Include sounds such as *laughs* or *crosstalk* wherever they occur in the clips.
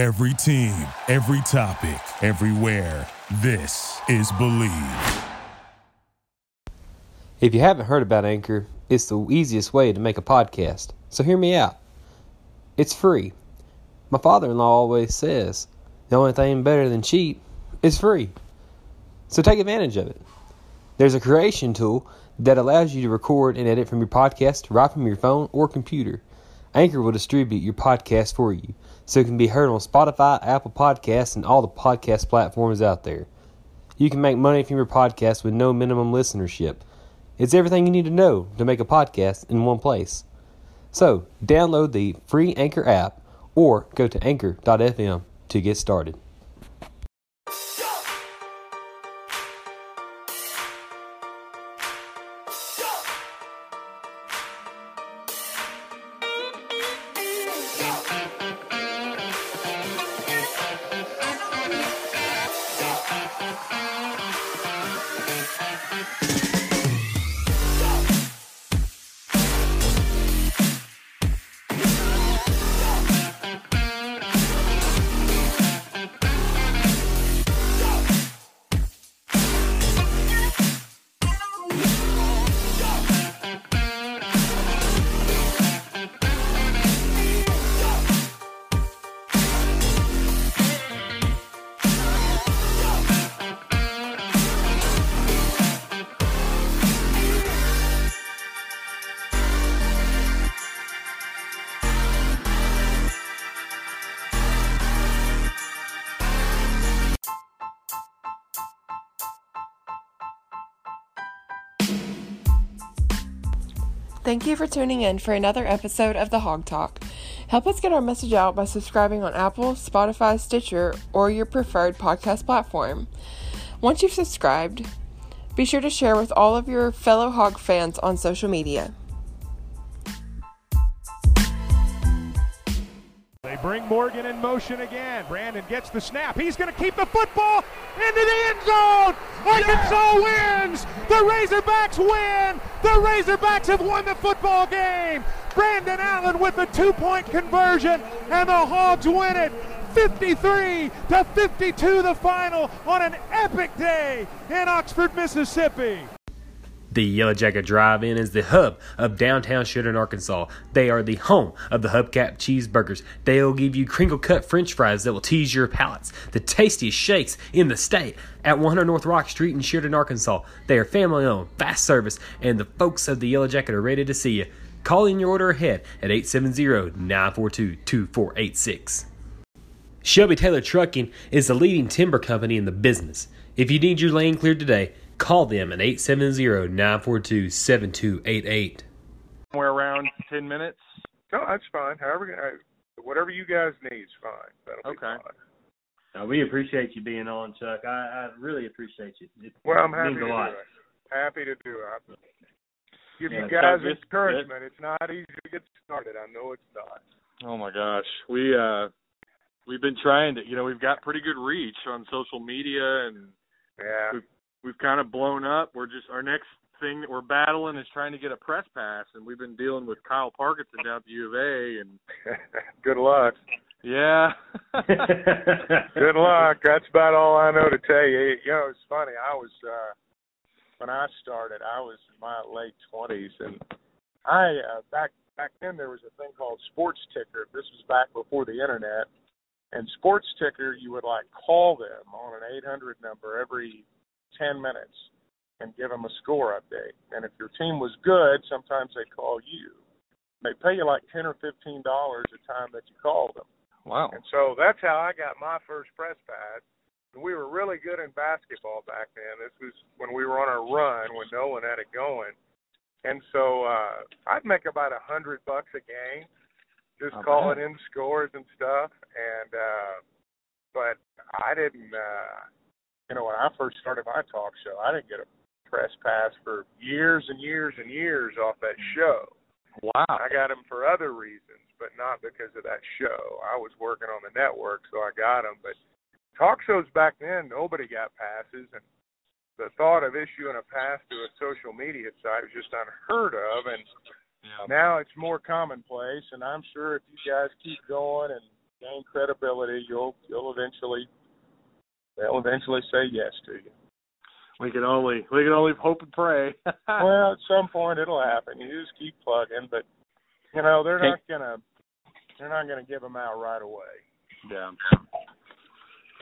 Every team, every topic, everywhere. This is Bleav. If you haven't heard about Anchor, it's the easiest way to make a podcast. So hear me out. It's free. My father in law always says the only thing better than cheap is free. So take advantage of it. There's a creation tool that allows you to record and edit from your podcast right from your phone or computer. Anchor will distribute your podcast for you so it can be heard on Spotify, Apple Podcasts, and all the podcast platforms out there. You can make money from your podcast with no minimum listenership. It's everything you need to know to make a podcast in one place. So, download the free Anchor app or go to anchor.fm to get started. Thank you for tuning in for another episode of the Hawg Talk. Help us get our message out by subscribing on Apple, Spotify, Stitcher, or your preferred podcast platform. Once you've subscribed, be sure to share with all of your fellow hog fans on social media. Bring Morgan in motion again. Brandon gets the snap. He's going to keep the football into the end zone. Arkansas wins. The Razorbacks win. The Razorbacks have won the football game. Brandon Allen with the two-point conversion, and the Hogs win it. 53 to 52 the final on an epic day in Oxford, Mississippi. The Yellow Jacket Drive In is the hub of downtown Sheridan, Arkansas. They are the home of the Hubcap cheeseburgers. They'll give you crinkle cut french fries that will tease your palates. The tastiest shakes in the state at 100 North Rock Street in Sheridan, Arkansas. They are family owned, fast service, and the folks of the Yellow Jacket are ready to see you. Call in your order ahead at 870 942 2486. Shelby Taylor Trucking is the leading timber company in the business. If you need your lane cleared today, call them at 870-942-7288. Somewhere around 10 minutes. No, that's fine. However, whatever you guys need is fine. That'll be Okay. fine. Uh, we appreciate you being on, Chuck. I, I really appreciate you. It Well, I'm happy to do lot. it. Happy to do it. Give Yeah, you so guys just- encouragement. It's not easy to get started. I know it's not. Oh my gosh. We uh we've been trying to, you know, we've got pretty good reach on social media and Yeah. We've- we've kind of blown up. We're just our next thing that we're battling is trying to get a press pass and we've been dealing with Kyle Parkinson down at the U of A and *laughs* Good luck. yeah. *laughs* *laughs* Good luck. That's about all I know to tell you. You know, it's funny. I was uh when I started, I was in my late twenties, and I uh, back back then there was a thing called Sports Ticker. This was back before the internet, and Sports Ticker you would like call them on an 800 number every 10 minutes and give them a score update. And if your team was good, sometimes they call you. They pay you like 10 or 15 dollars a time that you call them. wow. And so that's how I got my first press pass. And we were really good in basketball back then. This was when we were on our run when Nolan had it going. And so uh I'd make about a hundred bucks a game just Not calling bad. in scores and stuff. And uh but I didn't uh you know, when I first started my talk show, I didn't get a press pass for years and years and years off that show. Wow. I got them for other reasons, but not because of that show. I was working on the network, so I got them. But talk shows back then, nobody got passes, and the thought of issuing a pass to a social media site was just unheard of. And Yeah. now it's more commonplace. And I'm sure if you guys keep going and gain credibility, you'll you'll eventually they'll eventually say yes to you. We can only we can only hope and pray. *laughs* well, at some point it'll happen. You just keep plugging, but you know they're not gonna they're not gonna give them out right away. Yeah.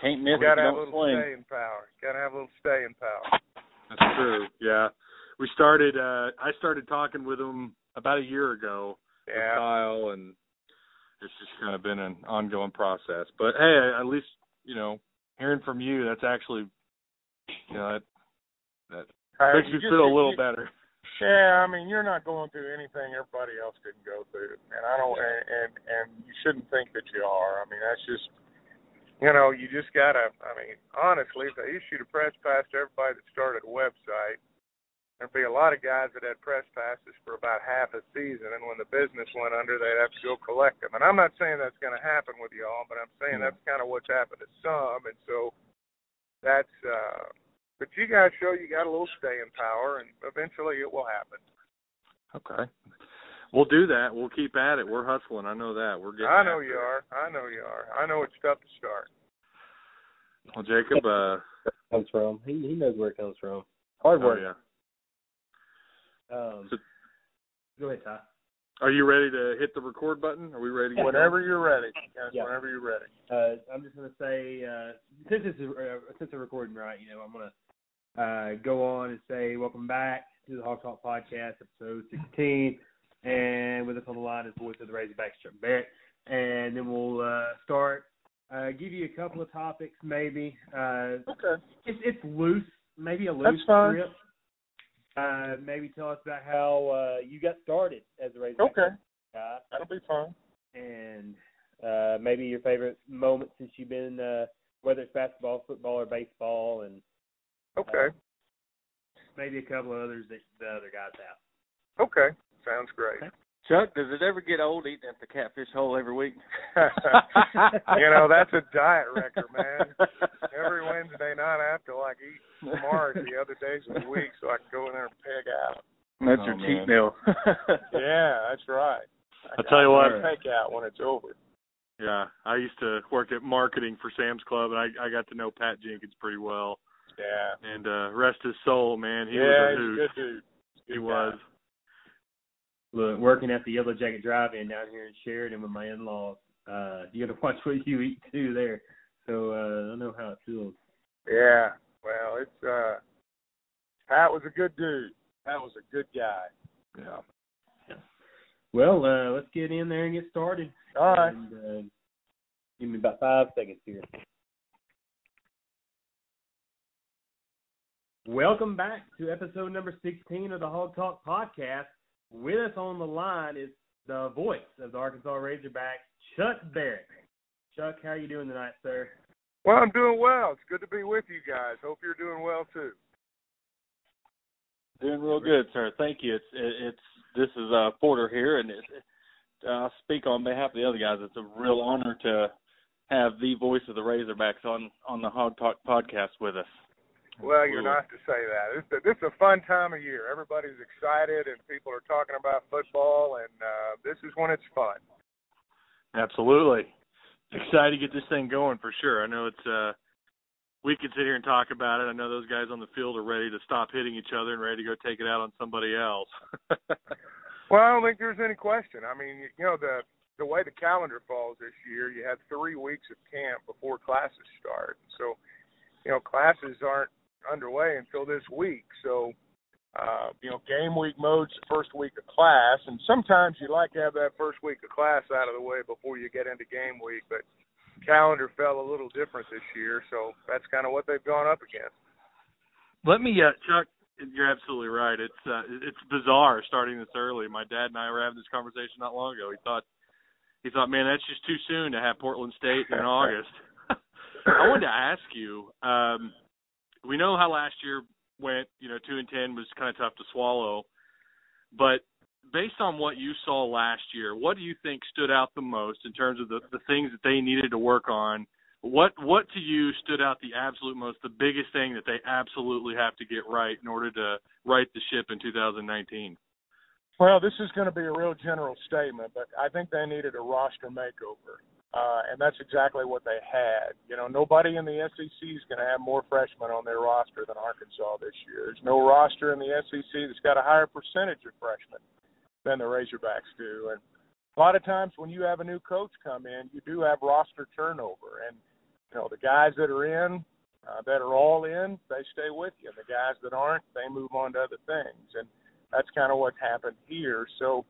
Can't miss You gotta it, have a don't little swing. staying power. You gotta have a little staying power. That's true. Yeah. We started uh I started talking with him about a year ago with Yeah. Kyle and it's just kind of been an ongoing process. But hey, at least, you know, hearing from you, that's actually you know, that that Uh, makes me feel a little you- better. Yeah, I mean you're not going through anything everybody else didn't go through, and I don't, and and, and you shouldn't think that you are. I mean that's just, you know, you just gotta. I mean, honestly, if they issued a press pass to everybody that started a website, there'd be a lot of guys that had press passes for about half a season, and when the business went under, they'd have to go collect them. And I'm not saying that's going to happen with y'all, but I'm saying that's kind of what's happened to some, and so that's. uh but you guys show you got a little staying power, and eventually it will happen. Okay. We'll do that. We'll keep at it. We're hustling. I know that. We're getting I know you it. are. I know you are. I know it's tough to start. Well, Jacob, uh comes from. He he knows where it comes from. Hard oh, work. yeah. Um, So- go ahead, Ty. Are you ready to hit the record button? Are we ready to Whenever you're ready, guys. Yeah. Whenever you're ready. Uh, I'm just gonna say uh, since it's uh, since we're recording right, you know, I'm gonna uh, go on and say welcome back to the Hawg Talk Podcast, episode 16, and with us on the line is voice of the Razorbacks, Chuck Barrett, and then we'll uh, start. Uh, give you a couple of topics, maybe. Uh, Okay. it's it's loose, maybe a loose That's fine. script. Uh, maybe tell us about how uh, you got started as a Razorback Okay. guy, That'll be fun. and uh, maybe your favorite moment since you've been, uh, whether it's basketball, football, or baseball, and Okay. maybe a couple of others that the other guys have. Okay. Sounds great. Chuck, does it ever get old eating at the catfish hole every week? *laughs* you know, that's a diet wrecker, man. Every Wednesday night I have to like eat Mars the other days of the week so I can go in there and pig out. That's Oh, your man. cheat meal. *laughs* Yeah, that's right. I'll tell you what. I take out when it's over. Yeah, I used to work at marketing for Sam's Club, and I I got to know Pat Jenkins pretty well. Yeah. And uh rest his soul, man. He yeah, was a he's a good dude. He Good was. Look, working at the Yellow Jacket Drive-In down here in Sheridan with my in-laws, uh, you got to watch what you eat too there. So uh, I know how it feels. Yeah. Well, it's uh Pat was a good dude. Pat was a good guy. Yeah. Well, uh, let's get in there and get started. All right. And, uh, give me about five seconds here. Welcome back to episode number 16 of the Hawg Talk podcast. With us on the line is the voice of the Arkansas Razorbacks, Chuck Barrett. Chuck, how are you doing tonight, sir? Well, I'm doing well. It's good to be with you guys. Hope you're doing well too. Doing real good, sir. Thank you. It's it's this is uh Porter here, and it, uh, I speak on behalf of the other guys. It's a real honor to have the voice of the Razorbacks on on the Hawg Talk podcast with us. Well, you're not to say that. This, this is a fun time of year. Everybody's excited, and people are talking about football, and uh, this is when it's fun. Absolutely. Excited to get this thing going for sure. I know it's uh we could sit here and talk about it. I know those guys on the field are ready to stop hitting each other and ready to go take it out on somebody else. *laughs* Well, I don't think there's any question. I mean, you know the the way the calendar falls this year, you have three weeks of camp before classes start. So, you know, classes aren't underway until this week. So, uh, you know, game week mode's the first week of class, and sometimes you like to have that first week of class out of the way before you get into game week. But calendar fell a little different this year, so that's kind of what they've gone up against. Let me, uh, Chuck. You're absolutely right. It's uh, it's bizarre starting this early. My dad and I were having this conversation not long ago. He thought he thought, man, that's just too soon to have Portland State in *laughs* August. *laughs* I wanted to ask you. Um, we know how last year went. You know, two and ten was kind of tough to swallow. But based on what you saw last year, what do you think stood out the most in terms of the the things that they needed to work on? What what to you stood out the absolute most, the biggest thing that they absolutely have to get right in order to right the ship in 2019? Well, this is going to be a real general statement, but I think they needed a roster makeover. Uh, and that's exactly what they had. You know, nobody in the SEC is going to have more freshmen on their roster than Arkansas this year. There's no roster in the SEC that's got a higher percentage of freshmen than the Razorbacks do. And a lot of times when you have a new coach come in, you do have roster turnover. And, you know, the guys that are in, uh, that are all in, they stay with you. The guys that aren't, they move on to other things. And that's kind of what's happened here. So,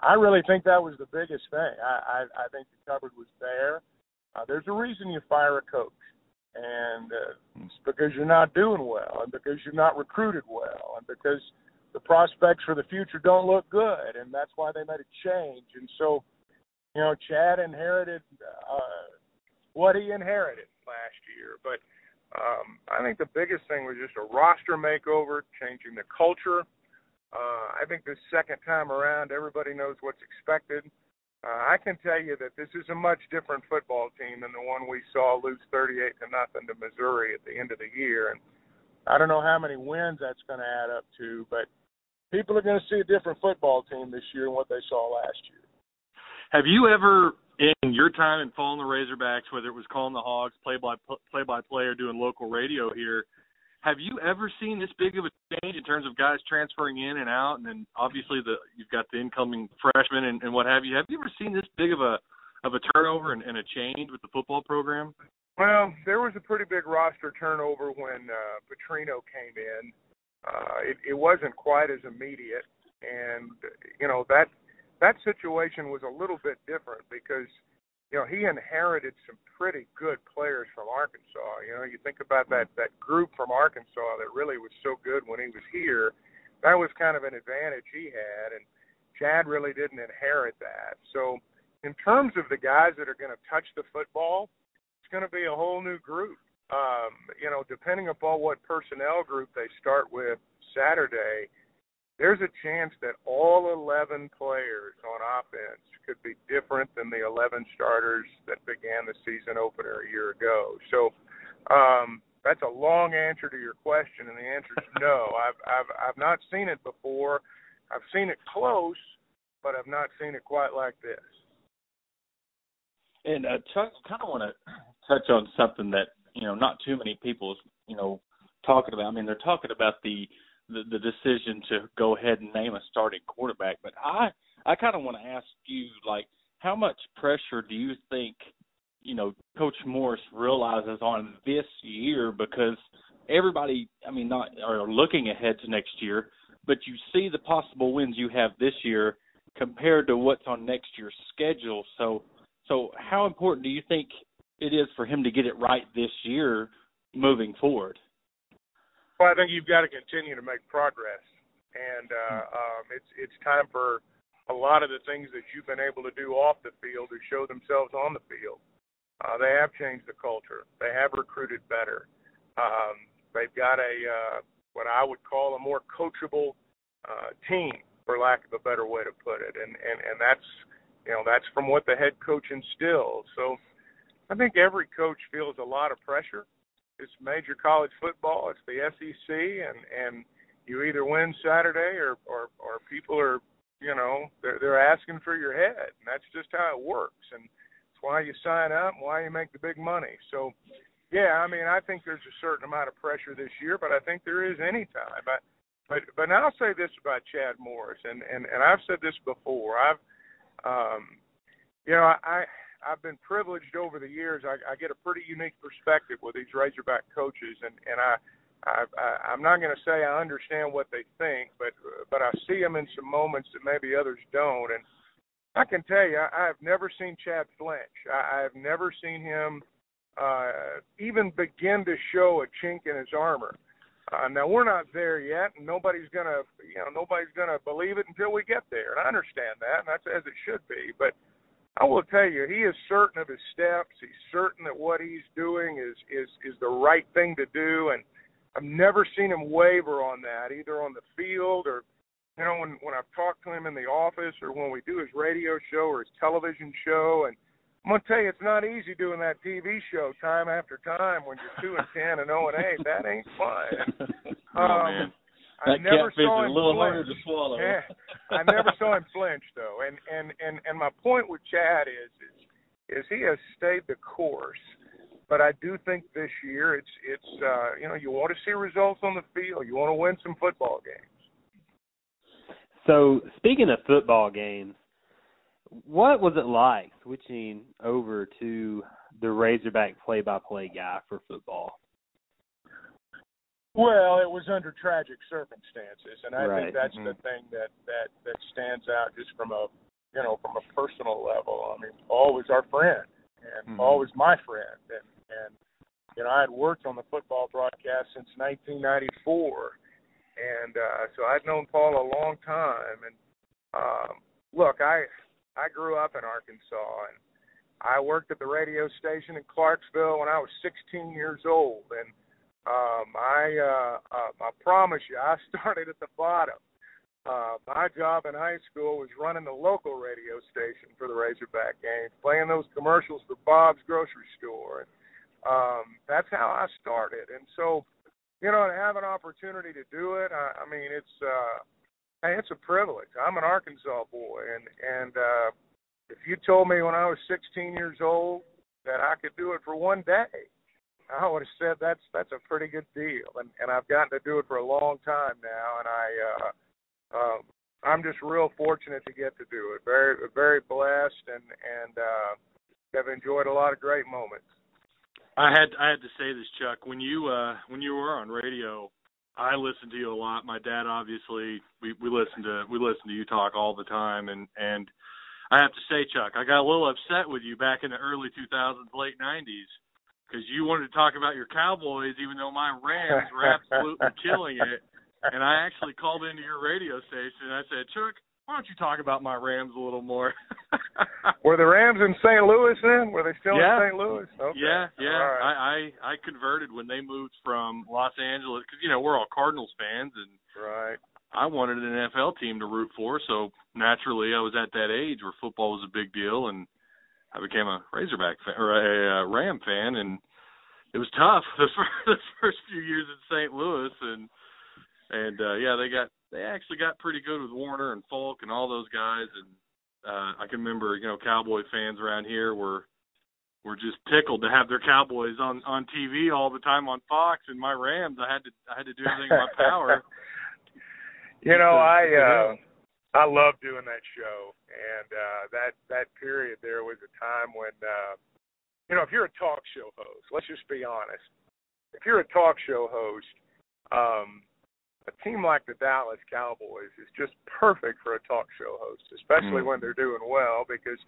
I really think that was the biggest thing. I, I, I think the cupboard was there. Uh, there's a reason you fire a coach, and uh, it's because you're not doing well, and because you're not recruited well, and because the prospects for the future don't look good, and that's why they made a change. And so, you know, Chad inherited uh, what he inherited last year, but um, I think the biggest thing was just a roster makeover, changing the culture uh, I think this second time around, everybody knows what's expected. Uh, I can tell you that this is a much different football team than the one we saw lose 38 to nothing to Missouri at the end of the year. And I don't know how many wins that's going to add up to, but people are going to see a different football team this year than what they saw last year. Have you ever, in your time in following the Razorbacks, whether it was calling the Hogs, play by play by play, or doing local radio here, have you ever seen this big of a change in terms of guys transferring in and out, and then obviously the you've got the incoming freshmen and, and what have you? Have you ever seen this big of a of a turnover and, and a change with the football program? Well, there was a pretty big roster turnover when uh, Petrino came in. Uh, it, it wasn't quite as immediate, and you know that that situation was a little bit different because you know, he inherited some pretty good players from Arkansas. You know, you think about that that group from Arkansas that really was so good when he was here. That was kind of an advantage he had, and Chad really didn't inherit that. So, in terms of the guys that are going to touch the football, it's going to be a whole new group. Um, you know, depending upon what personnel group they start with Saturday, there's a chance that all 11 players on offense could be different than the 11 starters that began the season opener a year ago. So um, that's a long answer to your question, and the answer is *laughs* no. I've I've I've not seen it before. I've seen it close, but I've not seen it quite like this. And uh, Chuck, kind of want to touch on something that you know not too many people you know talking about. I mean, they're talking about the the, the decision to go ahead and name a starting quarterback. But I I kind of want to ask you like how much pressure do you think you know Coach Morris realizes on this year because everybody I mean not are looking ahead to next year, but you see the possible wins you have this year compared to what's on next year's schedule. So so how important do you think it is for him to get it right this year moving forward? Well, I think you've got to continue to make progress, and uh, um, it's it's time for a lot of the things that you've been able to do off the field to show themselves on the field. Uh, they have changed the culture. They have recruited better. Um, they've got a uh, what I would call a more coachable uh, team, for lack of a better way to put it, and and and that's you know that's from what the head coach instills. So I think every coach feels a lot of pressure it's major college football. It's the SEC, and and you either win Saturday or or or people are you know they're they're asking for your head, and that's just how it works. And it's why you sign up, and why you make the big money. So, yeah, I mean, I think there's a certain amount of pressure this year, but I think there is any time. But but but now I'll say this about Chad Morris, and and and I've said this before. I've um, you know I I've been privileged over the years. I, I get a pretty unique perspective with these Razorback coaches, and and I, I, I I'm not going to say I understand what they think, but but I see them in some moments that maybe others don't, and I can tell you I, I've never seen Chad flinch. I, I've never seen him uh, even begin to show a chink in his armor. Uh, now we're not there yet, and nobody's gonna, you know, nobody's gonna believe it until we get there, and I understand that, and that's as it should be. But I will tell you, he is certain of his steps. He's certain that what he's doing is is is the right thing to do, and I've never seen him waver on that, either on the field or, you know, when when I've talked to him in the office or when we do his radio show or his television show. And I'm gonna tell you, it's not easy doing that TV show time after time when you're two and ten and zero oh and eight. That ain't fun. *laughs* oh um, man. I never saw him a little flinch. harder to swallow. Yeah, I never saw him flinch though, and and and and my point with Chad is is is he has stayed the course. But I do think this year it's it's uh, you know you want to see results on the field. You want to win some football games. So speaking of football games, what was it like switching over to the Razorback play-by-play guy for football? Well, it was under tragic circumstances, and I right. think that's mm-hmm. the thing that that that stands out just from a you know from a personal level. I mean, Paul was our friend, and mm-hmm. Paul was my friend, and and you know I had worked on the football broadcast since 1994, and uh, so I'd known Paul a long time. And um, look, I I grew up in Arkansas, and I worked at the radio station in Clarksville when I was 16 years old, and um, I uh, uh, I promise you, I *laughs* started at the bottom. Uh, my job in high school was running the local radio station for the Razorback games, playing those commercials for Bob's grocery store, um, that's how I started. And so, you know, to have an opportunity to do it, I, I mean, it's uh, hey, it's a privilege. I'm an Arkansas boy, and and uh, if you told me when I was 16 years old that I could do it for one day, I would have said that's that's a pretty good deal, and and I've gotten to do it for a long time now, and I uh, um, I'm just real fortunate to get to do it. Very very blessed, and and uh, have enjoyed a lot of great moments. I had I had to say this, Chuck. When you uh when you were on radio, I listened to you a lot. My dad obviously we we listened to we listened to you talk all the time, and and I have to say, Chuck, I got a little upset with you back in the early 2000s, late 90s because you wanted to talk about your Cowboys, even though my Rams were absolutely *laughs* killing it. And I actually called into your radio station and I said, Chuck, why don't you talk about my Rams a little more? *laughs* were the Rams in St. Louis then? Were they still yeah. in St. Louis? Okay. Yeah, yeah. Right. I, I I converted when they moved from Los Angeles because you know we're all Cardinals fans and right. I wanted an NFL team to root for, so naturally I was at that age where football was a big deal and I became a Razorback fan or a, a Ram fan, and it was tough *laughs* the first, *laughs* the first few years in St. Louis, and and uh, yeah, they got they actually got pretty good with Warner and Faulk and all those guys, and uh, I can remember you know Cowboy fans around here were were just tickled to have their Cowboys on on TV all the time on Fox, and my Rams I had to I had to do everything in my power. *laughs* you know, I uh I love doing that show, and uh, that that period there was a time when, uh, you know, if you're a talk show host, let's just be honest. If you're a talk show host, um, a team like the Dallas Cowboys is just perfect for a talk show host, especially mm. when they're doing well, because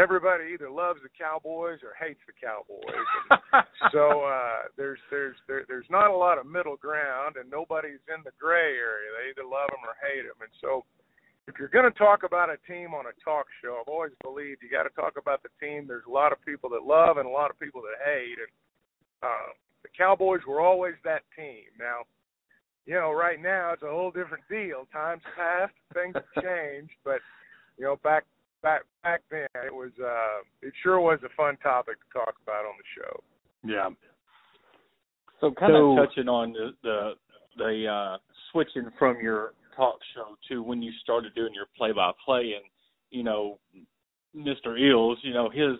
everybody either loves the Cowboys or hates the Cowboys. *laughs* so uh, there's there's there, there's not a lot of middle ground, and nobody's in the gray area. They either love them or hate them, and so if you're going to talk about a team on a talk show, I've always believed you got to talk about the team. There's a lot of people that love and a lot of people that hate, and uh, the Cowboys were always that team. Now, you know, right now it's a whole different deal. Times passed, things have changed, but you know, back back back then it was uh, it sure was a fun topic to talk about on the show. Yeah. So kind so, of touching on the the, the uh, switching from your talk show to when you started doing your play by play and you know Mr. Eells, you know, his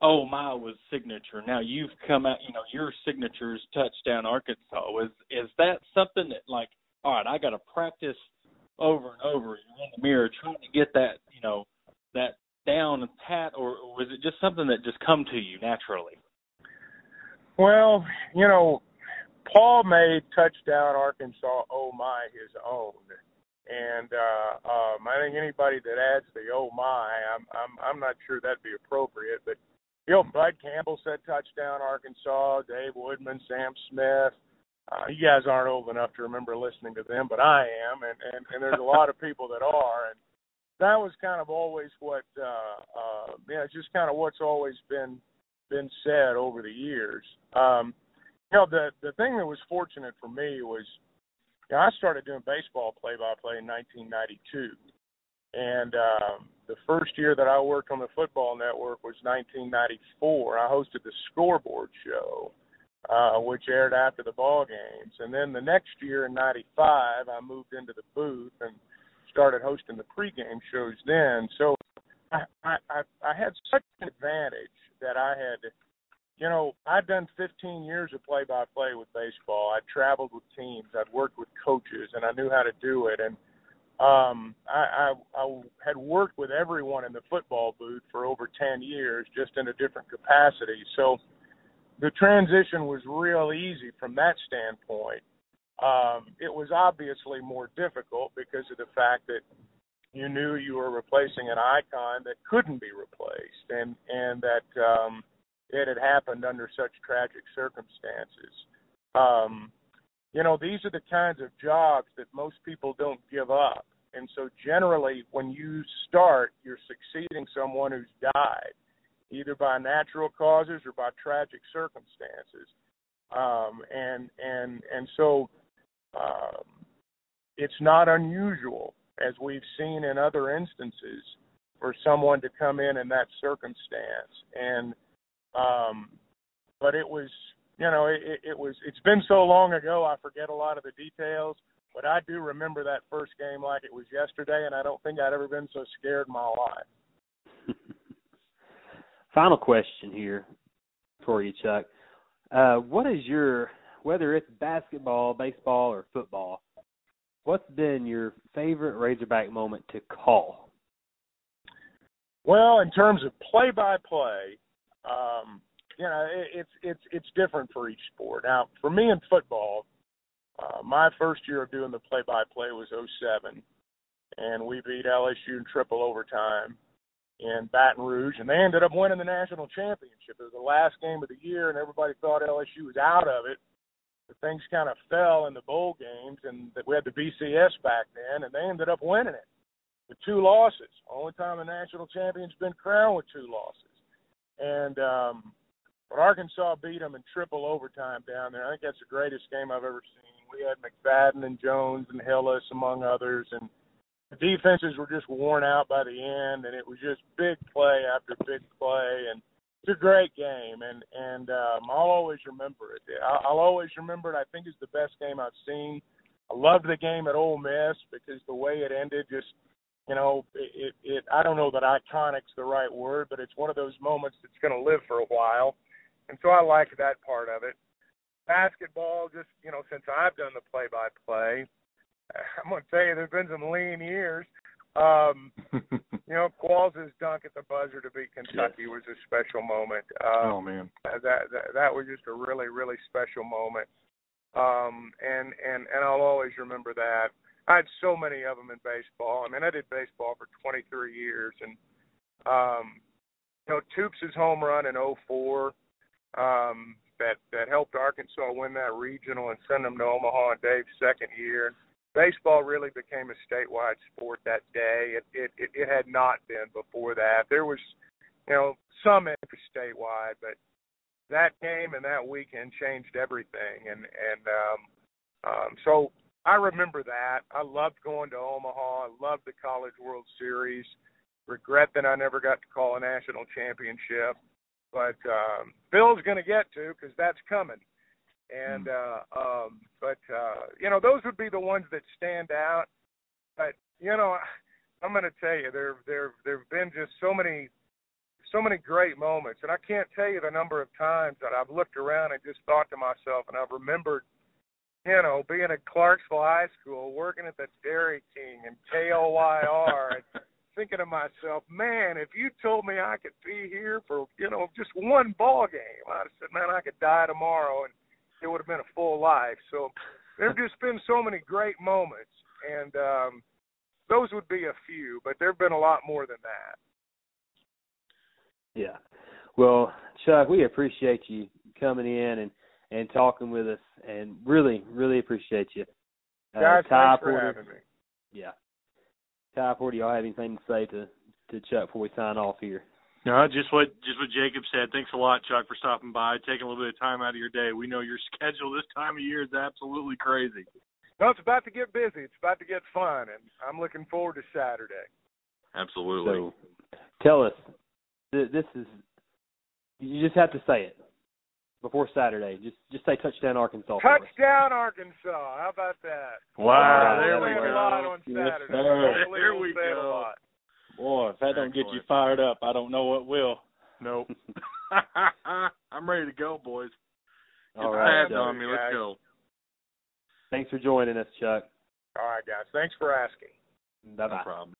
oh my was signature. Now you've come out, you know, your signature's touchdown Arkansas. Is is that something that like, all right, I gotta practice over and over in the mirror trying to get that, you know, that down pat or was it just something that just come to you naturally? Well, you know, Paul made touchdown Arkansas oh my his own and uh, um, I think anybody that adds the oh my, I'm I'm I'm not sure that'd be appropriate. But you know, Bud Campbell said touchdown Arkansas, Dave Woodman, Sam Smith. Uh, you guys aren't old enough to remember listening to them, but I am, and and, and there's a lot of people that are, and that was kind of always what uh, uh, yeah, just kind of what's always been been said over the years. Um, you know, the the thing that was fortunate for me was know, I started doing baseball play-by-play in 1992, and um, the first year that I worked on the football network was 1994. I hosted the Scoreboard Show, uh, which aired after the ball games, and then the next year in '95, I moved into the booth and started hosting the pregame shows. Then, so I, I, I had such an advantage that I had you know, I'd done 15 years of play-by-play with baseball. I'd traveled with teams. I'd worked with coaches, and I knew how to do it. And um, I, I, I had worked with everyone in the football booth for over 10 years, just in a different capacity. So the transition was real easy from that standpoint. Um, it was obviously more difficult because of the fact that you knew you were replacing an icon that couldn't be replaced, and and that um, it had happened under such tragic circumstances. Um, you know, these are the kinds of jobs that most people don't give up. And so generally when you start, you're succeeding someone who's died, either by natural causes or by tragic circumstances. Um, and and and so um, it's not unusual, as we've seen in other instances, for someone to come in in that circumstance. And um, but it was, you know, it, it was. It's been so long ago, I forget a lot of the details. But I do remember that first game like it was yesterday, and I don't think I'd ever been so scared in my life. *laughs* Final question here for you, Chuck. Uh, what is your, whether it's basketball, baseball, or football, what's been your favorite Razorback moment to call? Well, in terms of play-by-play, um, you know, it, it's it's it's different for each sport. Now, for me in football, uh, my first year of doing the play-by-play was '07, and we beat LSU in triple overtime in Baton Rouge, and they ended up winning the national championship. It was the last game of the year, and everybody thought LSU was out of it. But things kind of fell in the bowl games, and we had the BCS back then, and they ended up winning it with two losses. Only time a national champion's been crowned with two losses. And um, but Arkansas beat them in triple overtime down there. I think that's the greatest game I've ever seen. We had McFadden and Jones and Hillis among others, and the defenses were just worn out by the end, and it was just big play after big play, and it's a great game, and and um, I'll always remember it. I'll always remember it. I think it's the best game I've seen. I loved the game at Ole Miss because the way it ended just you know, it, it I don't know that iconic's the right word, but it's one of those moments that's going to live for a while, and so I like that part of it. Basketball, just you know, since I've done the play-by-play, *laughs* I'm going to tell you, there's been some lean years. Um, *laughs* you know, Qualls' dunk at the buzzer to beat Kentucky was a special moment. Um, oh man, that, that that was just a really really special moment. Um, and and and I'll always remember that. I had so many of them in baseball. I mean, I did baseball for 23 years, and um, you know, Toops' home run in '04 um, that that helped Arkansas win that regional and send them to Omaha in Dave's second year. Baseball really became a statewide sport that day. It it it, it had not been before that. There was, you know, some interest statewide, but that game and that weekend changed everything. And and um, um, so I remember that. I loved going to Omaha. I loved the College World Series. Regret that I never got to call a national championship, but um, Phil's going to get to because that's coming. And uh, um, but uh, you know those would be the ones that stand out. But you know I'm going to tell you there there there've been just so many so many great moments, and I can't tell you the number of times that I've looked around and just thought to myself, and I've remembered you know, being at Clarksville High School, working at the Dairy King and KOYR, and *laughs* thinking to myself, man, if you told me I could be here for, you know, just one ball game, I'd have said, man, I could die tomorrow, and it would have been a full life. So there've just been so many great moments, and um, those would be a few, but there've been a lot more than that. Yeah. Well, Chuck, we appreciate you coming in and and talking with us, and really, really appreciate you. Uh, Guys, Ty thanks for having me. Yeah. Ty Porter, y'all have anything to say to to Chuck before we sign off here? No, just what just what Jacob said. Thanks a lot, Chuck, for stopping by, taking a little bit of time out of your day. We know your *laughs* schedule this time of year is absolutely crazy. No, it's about to get busy. It's about to get fun, and I'm looking forward to Saturday. Absolutely. So, tell us, this is you just have to say it before Saturday. Just just say touchdown Arkansas. Touchdown Arkansas. How about that? Wow, there we go. A lot on Saturday. Yes, there we go. A lot. Boy, if that don't get you fired up, I don't know what will. Nope. *laughs* *laughs* I'm ready to go, boys. Get All the right, pads on me. Let's go. Thanks for joining us, Chuck. All right, guys. Thanks for asking. Bye No bye. problem.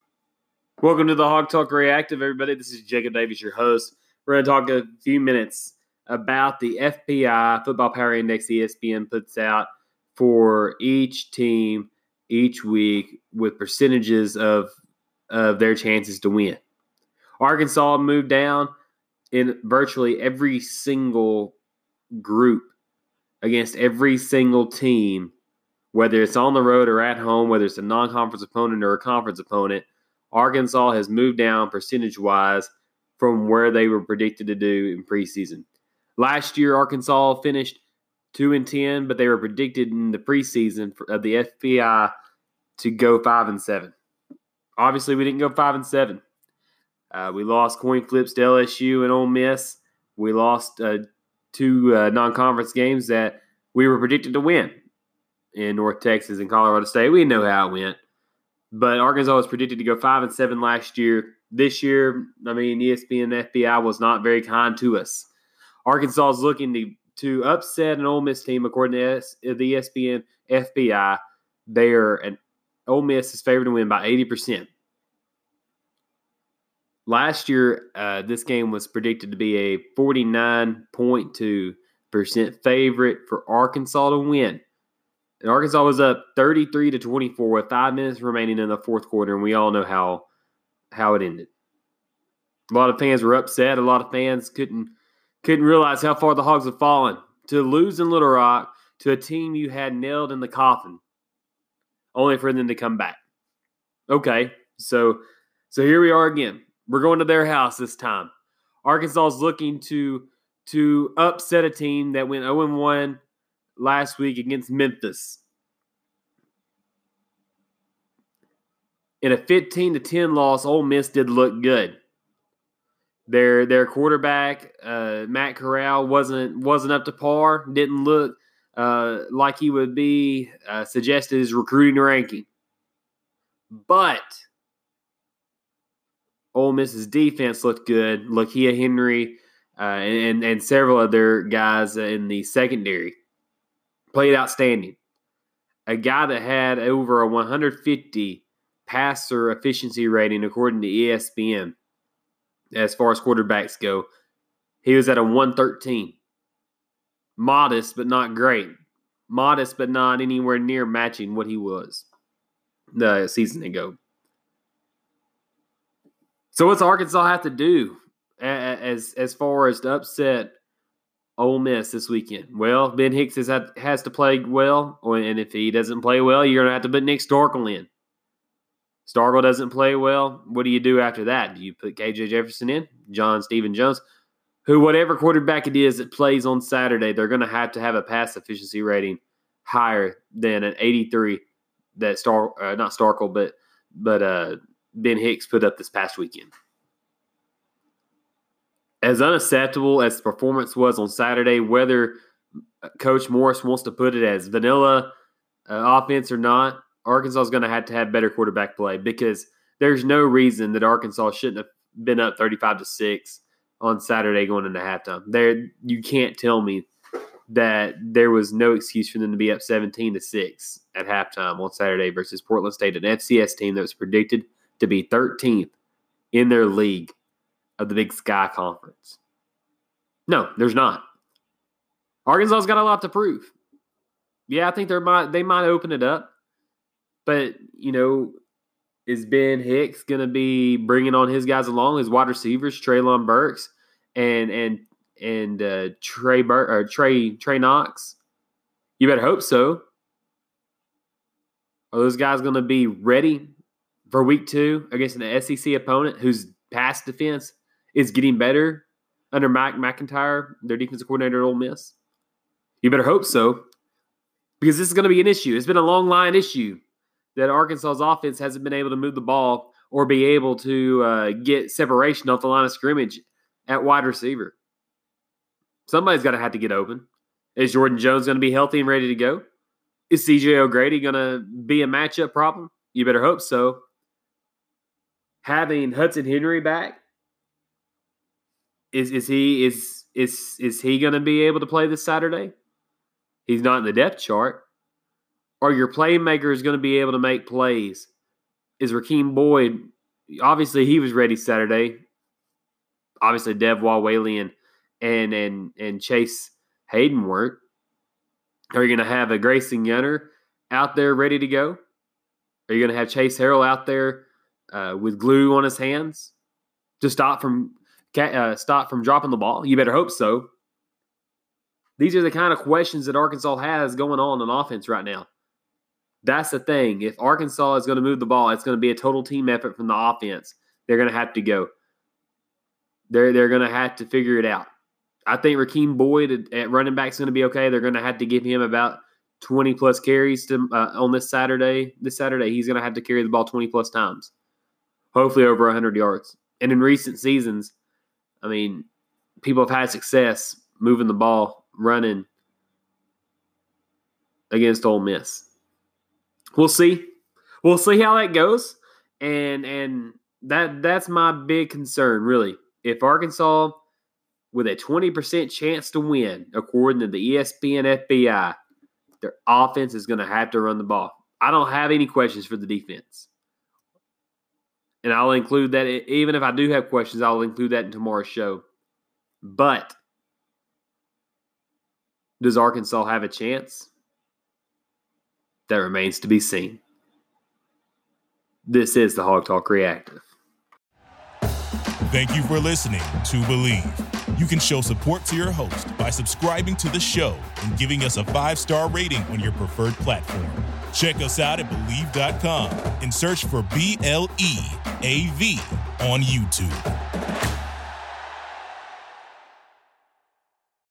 Welcome to the Hawg Talk Reactive, everybody. This is Jacob Davis, your host. We're going to talk a few minutes about the FPI Football Power Index ESPN puts out for each team each week with percentages of of their chances to win. Arkansas moved down in virtually every single group against every single team, whether it's on the road or at home, whether it's a non-conference opponent or a conference opponent. Arkansas has moved down percentage wise from where they were predicted to do in preseason. Last year, Arkansas finished two and ten, but they were predicted in the preseason of the FPI to go five and seven. Obviously, we didn't go five and seven. Uh, we lost coin flips to LSU and Ole Miss. We lost uh, two uh, non-conference games that we were predicted to win in North Texas and Colorado State. We know how it went. But Arkansas was predicted to go five and seven last year. This year, I mean, ESPN FPI was not very kind to us. Arkansas is looking to to upset an Ole Miss team according to S, the E ESPN FPI. They are an Ole Miss is favored to win by eighty percent. Last year, uh, this game was predicted to be a forty nine point two percent favorite for Arkansas to win. And Arkansas was up 33 to 24 with five minutes remaining in the fourth quarter, and we all know how how it ended. A lot of fans were upset. A lot of fans couldn't couldn't realize how far the Hogs have fallen. To lose in Little Rock to a team you had nailed in the coffin, only for them to come back. Okay, so so here we are again. We're going to their house this time. Arkansas is looking to to upset a team that went 0 1 last week against Memphis. In a 15 to 10 loss, Ole Miss did look good. Their their quarterback, uh, Matt Corral, wasn't wasn't up to par. Didn't look uh, like he would be uh, suggested his recruiting ranking. But Ole Miss's defense looked good. Lakia Henry uh, and and several other guys in the secondary played outstanding. A guy that had over a 150 passer efficiency rating according to ESPN as far as quarterbacks go. He was at a 113. Modest, but not great. Modest, but not anywhere near matching what he was the season ago. So what's Arkansas have to do as as far as to upset Ole Miss this weekend? Well, Ben Hicks has has to play well, and if he doesn't play well, you're gonna have to put Nick Starkel in. Starkel doesn't play well. What do you do after that? Do you put KJ Jefferson in? John Stephen Jones, who whatever quarterback it is that plays on Saturday, they're gonna have to have a pass efficiency rating higher than an 83 that Star uh, not Starkel, but but uh, Ben Hicks put up this past weekend. As unacceptable as the performance was on Saturday, whether Coach Morris wants to put it as vanilla uh, offense or not, Arkansas is going to have to have better quarterback play because there's no reason that Arkansas shouldn't have been up 35 to 6 on Saturday going into halftime. There you can't tell me that there was no excuse for them to be up 17 to 6 at halftime on Saturday versus Portland State, an FCS team that was predicted to be 13th in their league of the Big Sky Conference. No, there's not. Arkansas's got a lot to prove. Yeah, I think they might they might open it up, but you know, is Ben Hicks going to be bringing on his guys along, his wide receivers, Treylon Burks and and and uh, Trey Bur- or Trey Trey Knox? You better hope so. Are those guys going to be ready for week two against an SEC opponent whose pass defense is getting better under Mike MacIntyre, their defensive coordinator at Ole Miss? You better hope so, because this is going to be an issue. It's been a long line issue that Arkansas's offense hasn't been able to move the ball or be able to uh, get separation off the line of scrimmage at wide receiver. Somebody's going to have to get open. Is Jordan Jones going to be healthy and ready to go? Is CJ O'Grady going to be a matchup problem? You better hope so. Having Hudson Henry back is is he is is is he going to be able to play this Saturday? He's not in the depth chart. Are your playmakers going to be able to make plays? Is Rakeem Boyd obviously he was ready Saturday. Obviously, Dev Whaley and and and Chase Hayden weren't. Are you going to have a Grayson Gunter out there ready to go? Are you going to have Chase Harrell out there uh, with glue on his hands to stop from uh, stop from dropping the ball? You better hope so. These are the kind of questions that Arkansas has going on on offense right now. That's the thing. If Arkansas is going to move the ball, it's going to be a total team effort from the offense. They're going to have to go. They're they're going to have to figure it out. I think Rakeem Boyd at, at running back is going to be okay. They're going to have to give him about 20 plus carries to, uh, on this Saturday. This Saturday, he's going to have to carry the ball 20 plus times, hopefully over 100 yards. And in recent seasons, I mean, people have had success moving the ball, running against Ole Miss we'll see. We'll see how that goes. And and that that's my big concern, really. If Arkansas with a 20% chance to win, according to the ESPN FPI, their offense is going to have to run the ball. I don't have any questions for the defense. And I'll include that, even if I do have questions, I'll include that in tomorrow's show. But does Arkansas have a chance? That remains to be seen. This is the Hawg Talk Reactive. Thank you for listening to Bleav. You can show support to your host by subscribing to the show and giving us a five star rating on your preferred platform. Check us out at Bleav.com and search for B L E A V on YouTube.